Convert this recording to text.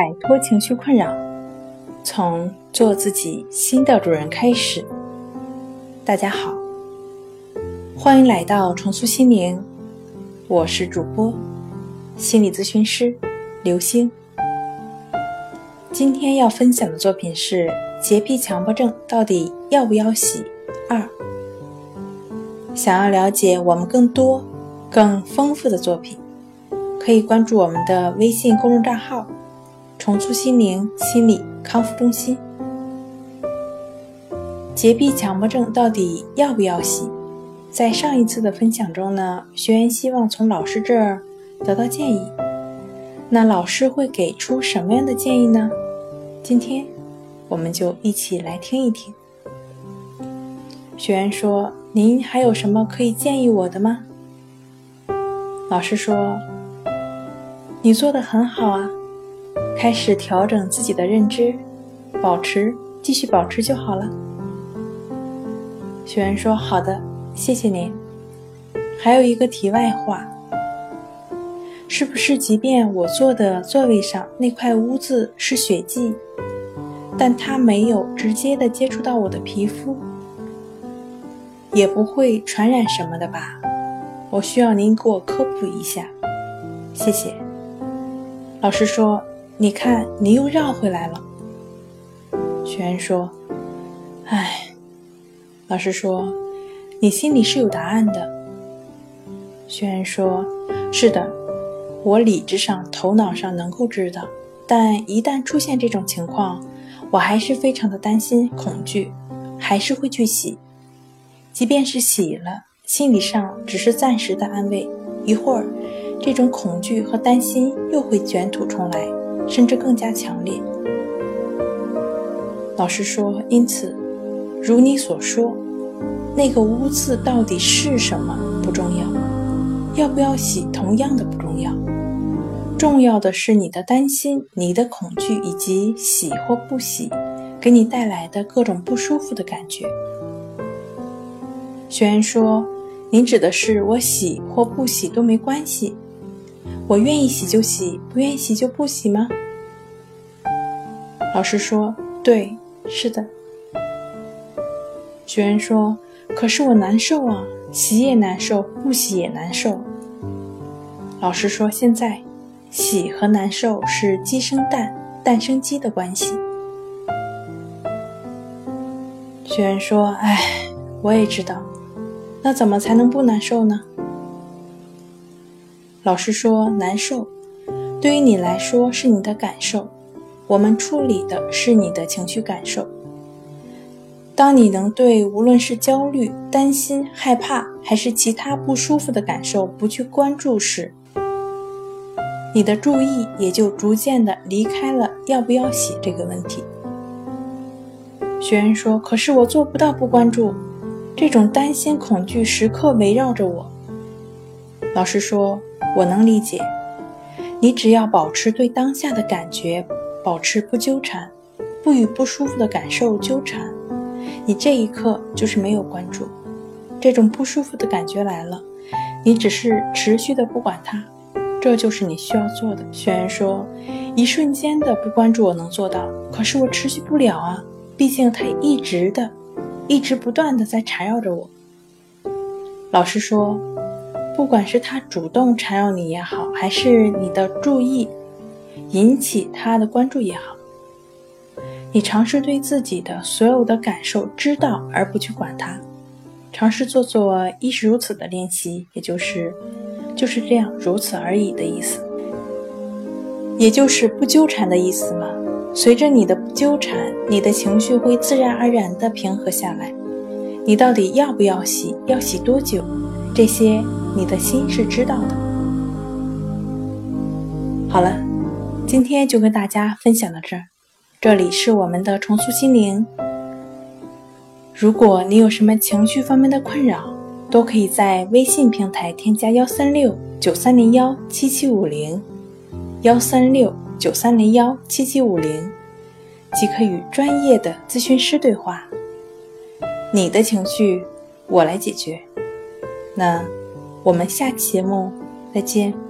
摆脱情绪困扰，从做自己新的主人开始。大家好，欢迎来到重塑心灵，我是主播心理咨询师刘星。今天要分享的作品是《洁癖强迫症到底要不要洗二》。想要了解我们更多、更丰富的作品。可以关注我们的微信公众账号“重塑心灵心理康复中心”。洁癖强迫症到底要不要洗？在上一次的分享中呢，学员希望从老师这儿得到建议。那老师会给出什么样的建议呢？今天我们就一起来听一听。学员说：“您还有什么可以建议我的吗？”老师说。你做的很好啊，开始调整自己的认知，保持，继续保持就好了。学员说：“好的，谢谢您。”还有一个题外话，是不是即便我坐的座位上那块污渍是血迹，但它没有直接的接触到我的皮肤，也不会传染什么的吧？我需要您给我科普一下，谢谢。老师说：“你看，你又绕回来了。”学员说：“哎。”老师说：“你心里是有答案的。”学员说：“是的，我理智上、头脑上能够知道，但一旦出现这种情况，我还是非常的担心、恐惧，还是会去洗。即便是洗了，心理上只是暂时的安慰，一会儿。”这种恐惧和担心又会卷土重来，甚至更加强烈。老师说：“因此，如你所说，那个污渍到底是什么不重要，要不要洗同样的不重要，重要的是你的担心、你的恐惧以及洗或不洗给你带来的各种不舒服的感觉。”学员说：“您指的是我洗或不洗都没关系？”我愿意洗就洗，不愿意洗就不洗吗？老师说：“对，是的。”学员说：“可是我难受啊，洗也难受，不洗也难受。”老师说：“现在，洗和难受是鸡生蛋，蛋生鸡的关系。”学员说：“哎，我也知道，那怎么才能不难受呢？”老师说：“难受，对于你来说是你的感受，我们处理的是你的情绪感受。当你能对无论是焦虑、担心、害怕，还是其他不舒服的感受不去关注时，你的注意也就逐渐的离开了要不要洗这个问题。”学员说：“可是我做不到不关注，这种担心、恐惧时刻围绕着我。”老师说。我能理解，你只要保持对当下的感觉，保持不纠缠，不与不舒服的感受纠缠，你这一刻就是没有关注。这种不舒服的感觉来了，你只是持续的不管它，这就是你需要做的。学员说，一瞬间的不关注我能做到，可是我持续不了啊，毕竟它一直的、一直不断的在缠绕着我。老师说。不管是他主动缠绕你也好，还是你的注意引起他的关注也好，你尝试对自己的所有的感受知道而不去管它，尝试做做亦是如此的练习，也就是就是这样如此而已的意思，也就是不纠缠的意思嘛。随着你的不纠缠，你的情绪会自然而然的平和下来。你到底要不要洗？要洗多久？这些。你的心是知道的。好了，今天就跟大家分享到这儿。这里是我们的重塑心灵。如果你有什么情绪方面的困扰，都可以在微信平台添加幺三六九三零幺七七五零，幺三六九三零幺七七五零，即可与专业的咨询师对话。你的情绪，我来解决。那。我们下期节目再见。